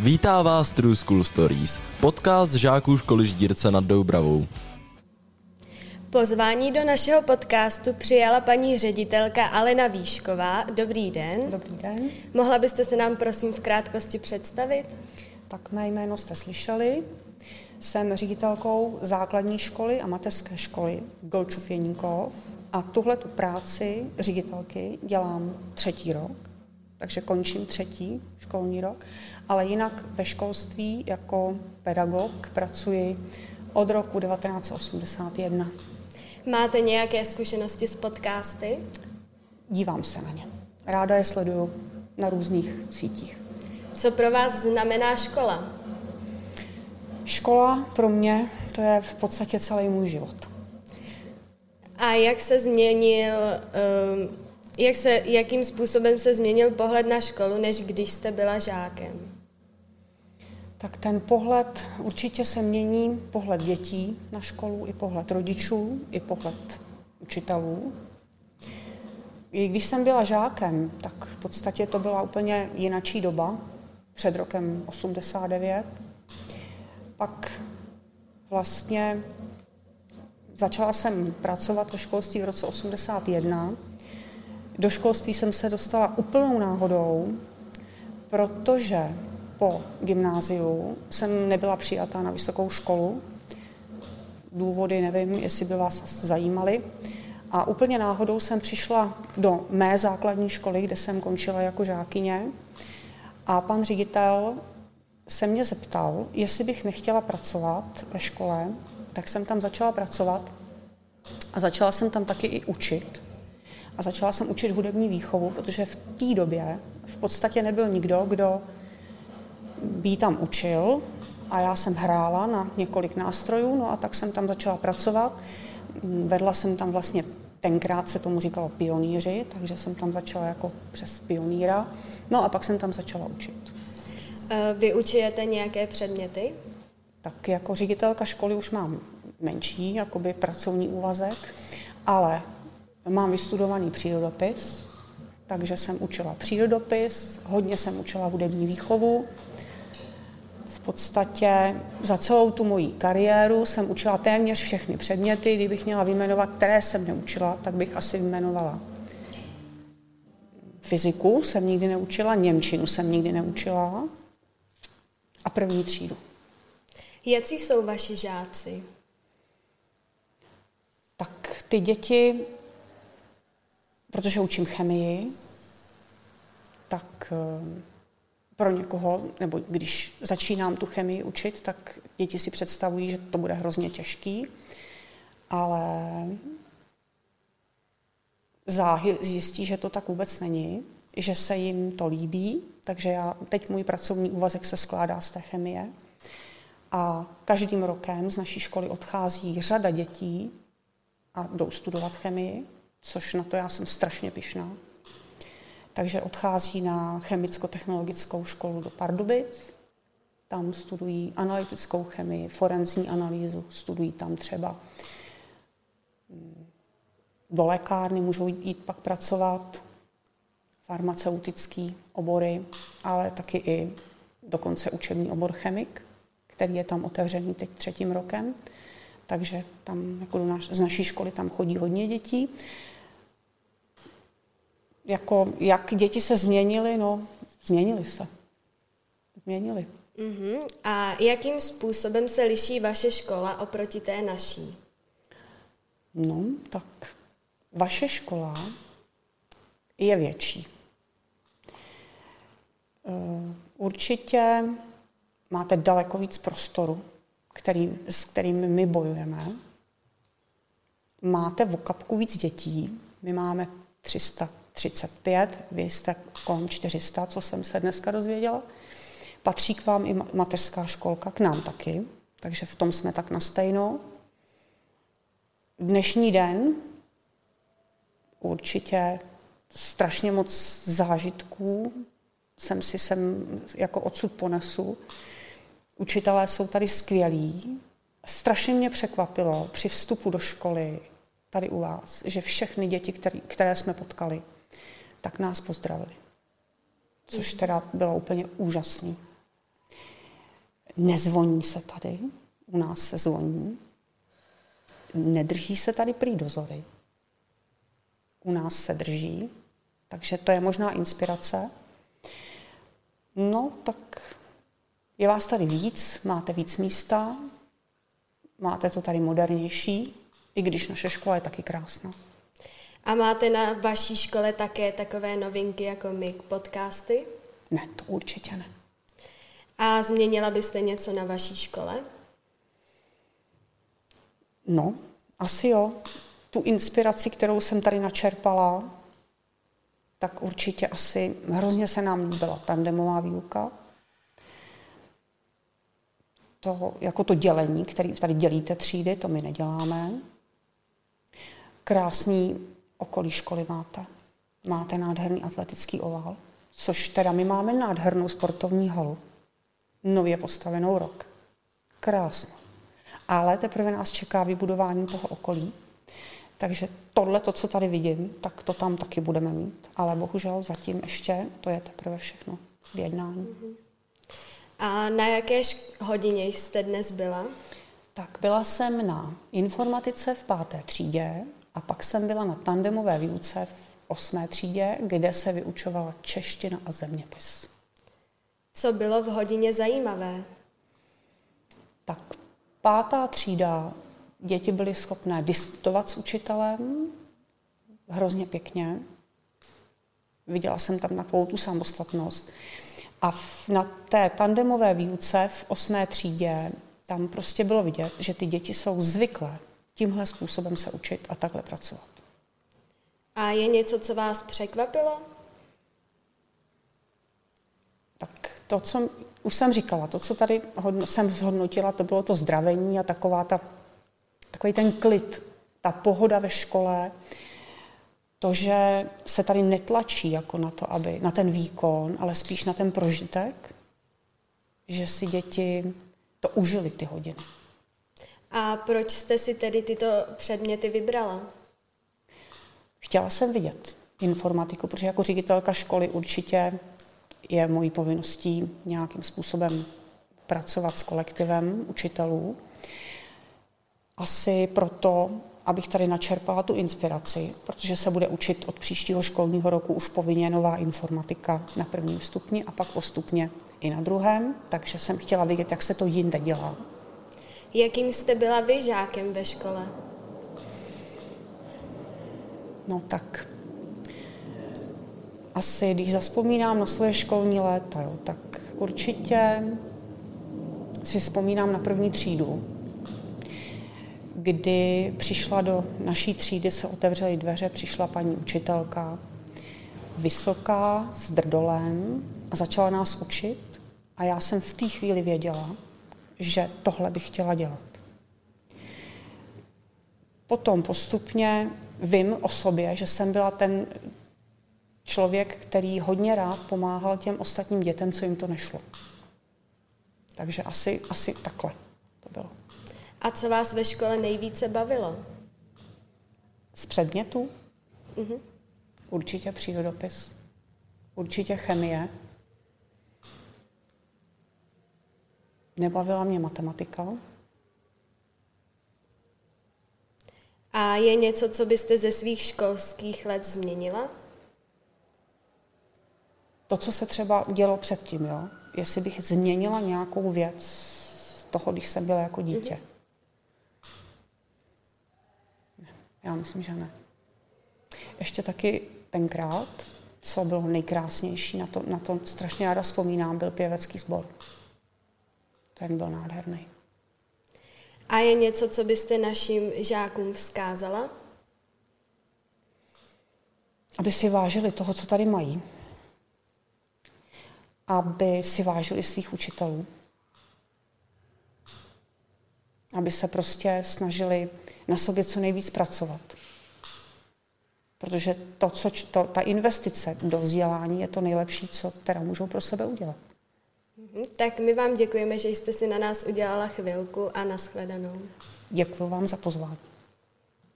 Vítá vás True School Stories, podcast žáků školy Ždírce nad Doubravou. Pozvání do našeho podcastu přijala paní ředitelka Alena Výšková. Dobrý den. Dobrý den. Mohla byste se nám prosím v krátkosti představit? Tak mé jméno jste slyšeli. Jsem ředitelkou základní školy a mateřské školy Golčův Jeníkov a tuhle tu práci ředitelky dělám třetí rok, takže končím třetí školní rok, ale jinak ve školství jako pedagog pracuji od roku 1981. Máte nějaké zkušenosti s podcasty? Dívám se na ně. Ráda je sleduju na různých sítích. Co pro vás znamená škola? Škola pro mě to je v podstatě celý můj život. A jak se změnil, um, jak se, jakým způsobem se změnil pohled na školu, než když jste byla žákem? Tak ten pohled určitě se mění, pohled dětí na školu, i pohled rodičů, i pohled učitelů. I když jsem byla žákem, tak v podstatě to byla úplně jinačí doba, před rokem 89. Pak vlastně začala jsem pracovat ve školství v roce 81. Do školství jsem se dostala úplnou náhodou, protože po gymnáziu jsem nebyla přijatá na vysokou školu. Důvody nevím, jestli by vás zajímaly. A úplně náhodou jsem přišla do mé základní školy, kde jsem končila jako žákyně. A pan ředitel se mě zeptal, jestli bych nechtěla pracovat ve škole, tak jsem tam začala pracovat a začala jsem tam taky i učit. A začala jsem učit hudební výchovu, protože v té době v podstatě nebyl nikdo, kdo by tam učil a já jsem hrála na několik nástrojů, no a tak jsem tam začala pracovat. Vedla jsem tam vlastně, tenkrát se tomu říkalo pionýři, takže jsem tam začala jako přes pionýra, no a pak jsem tam začala učit. Eh, vy učujete nějaké předměty? Tak jako ředitelka školy už mám menší, jakoby pracovní úvazek, ale mám vystudovaný přírodopis, takže jsem učila přírodopis, hodně jsem učila hudební výchovu, podstatě za celou tu moji kariéru jsem učila téměř všechny předměty. Kdybych měla vyjmenovat, které jsem neučila, tak bych asi vyjmenovala fyziku jsem nikdy neučila, němčinu jsem nikdy neučila a první třídu. Jaký jsou vaši žáci? Tak ty děti, protože učím chemii, tak eh, pro někoho, nebo když začínám tu chemii učit, tak děti si představují, že to bude hrozně těžký, ale záhy zjistí, že to tak vůbec není, že se jim to líbí, takže já, teď můj pracovní úvazek se skládá z té chemie. A každým rokem z naší školy odchází řada dětí a jdou studovat chemii, což na to já jsem strašně pišná takže odchází na chemicko-technologickou školu do Pardubic, tam studují analytickou chemii, forenzní analýzu, studují tam třeba mm, do lékárny, můžou jít pak pracovat, farmaceutický obory, ale taky i dokonce učební obor chemik, který je tam otevřený teď třetím rokem. Takže tam jako do naš, z naší školy tam chodí hodně dětí jako, jak děti se změnily, no, změnily se. Změnily. Uh-huh. A jakým způsobem se liší vaše škola oproti té naší? No, tak vaše škola je větší. Eh, určitě máte daleko víc prostoru, který, s kterým my bojujeme. Máte v okapku víc dětí. My máme 300 35, vy jste kolem 400, co jsem se dneska dozvěděla. Patří k vám i mateřská školka, k nám taky, takže v tom jsme tak na stejno. Dnešní den určitě strašně moc zážitků jsem si sem jako odsud ponesu. Učitelé jsou tady skvělí. Strašně mě překvapilo při vstupu do školy tady u vás, že všechny děti, který, které jsme potkali, tak nás pozdravili. Což teda bylo úplně úžasný. Nezvoní se tady, u nás se zvoní. Nedrží se tady prý dozory. U nás se drží, takže to je možná inspirace. No, tak je vás tady víc, máte víc místa, máte to tady modernější, i když naše škola je taky krásná. A máte na vaší škole také takové novinky jako my, podcasty? Ne, to určitě ne. A změnila byste něco na vaší škole? No, asi jo. Tu inspiraci, kterou jsem tady načerpala, tak určitě asi hrozně se nám líbila tandemová výuka. To, jako to dělení, který tady dělíte třídy, to my neděláme. Krásný okolí školy máte. Máte nádherný atletický ovál, což teda my máme nádhernou sportovní halu. Nově postavenou rok. Krásno. Ale teprve nás čeká vybudování toho okolí. Takže tohle, to, co tady vidím, tak to tam taky budeme mít. Ale bohužel zatím ještě to je teprve všechno v jednání. A na jaké hodině jste dnes byla? Tak byla jsem na informatice v páté třídě a pak jsem byla na tandemové výuce v osmé třídě, kde se vyučovala čeština a zeměpis. Co bylo v hodině zajímavé? Tak pátá třída, děti byly schopné diskutovat s učitelem, hrozně pěkně. Viděla jsem tam takovou tu samostatnost. A v, na té tandemové výuce v osmé třídě tam prostě bylo vidět, že ty děti jsou zvyklé tímhle způsobem se učit a takhle pracovat. A je něco, co vás překvapilo? Tak to, co už jsem říkala, to, co tady hodno, jsem zhodnotila, to bylo to zdravení a taková ta, takový ten klid, ta pohoda ve škole, to, že se tady netlačí jako na to, aby na ten výkon, ale spíš na ten prožitek, že si děti to užili ty hodiny. A proč jste si tedy tyto předměty vybrala? Chtěla jsem vidět informatiku, protože jako ředitelka školy určitě je mojí povinností nějakým způsobem pracovat s kolektivem učitelů. Asi proto, abych tady načerpala tu inspiraci, protože se bude učit od příštího školního roku už povinně nová informatika na prvním stupni a pak postupně i na druhém, takže jsem chtěla vidět, jak se to jinde dělá. Jakým jste byla vy žákem ve škole? No tak asi, když zaspomínám na svoje školní léta, jo, tak určitě si vzpomínám na první třídu, kdy přišla do naší třídy, se otevřely dveře, přišla paní učitelka, vysoká, s drdolem a začala nás učit. A já jsem v té chvíli věděla, že tohle bych chtěla dělat. Potom postupně vím o sobě, že jsem byla ten člověk, který hodně rád pomáhal těm ostatním dětem, co jim to nešlo. Takže asi, asi takhle to bylo. A co vás ve škole nejvíce bavilo? Z předmětů? Uh-huh. Určitě přírodopis. Určitě chemie. Nebavila mě matematika. A je něco, co byste ze svých školských let změnila? To, co se třeba dělo předtím, jo? Jestli bych změnila nějakou věc z toho, když jsem byla jako dítě. Mm-hmm. Já myslím, že ne. Ještě taky tenkrát, co bylo nejkrásnější, na to, na to strašně ráda vzpomínám, byl pěvecký sbor. Ten byl nádherný. A je něco, co byste našim žákům vzkázala? Aby si vážili toho, co tady mají. Aby si vážili svých učitelů. Aby se prostě snažili na sobě co nejvíc pracovat. Protože to, co, to, ta investice do vzdělání je to nejlepší, co teda můžou pro sebe udělat. Mhm, tak my vám děkujeme, že jste si na nás udělala chvilku a nashledanou. Děkuji vám za pozvání.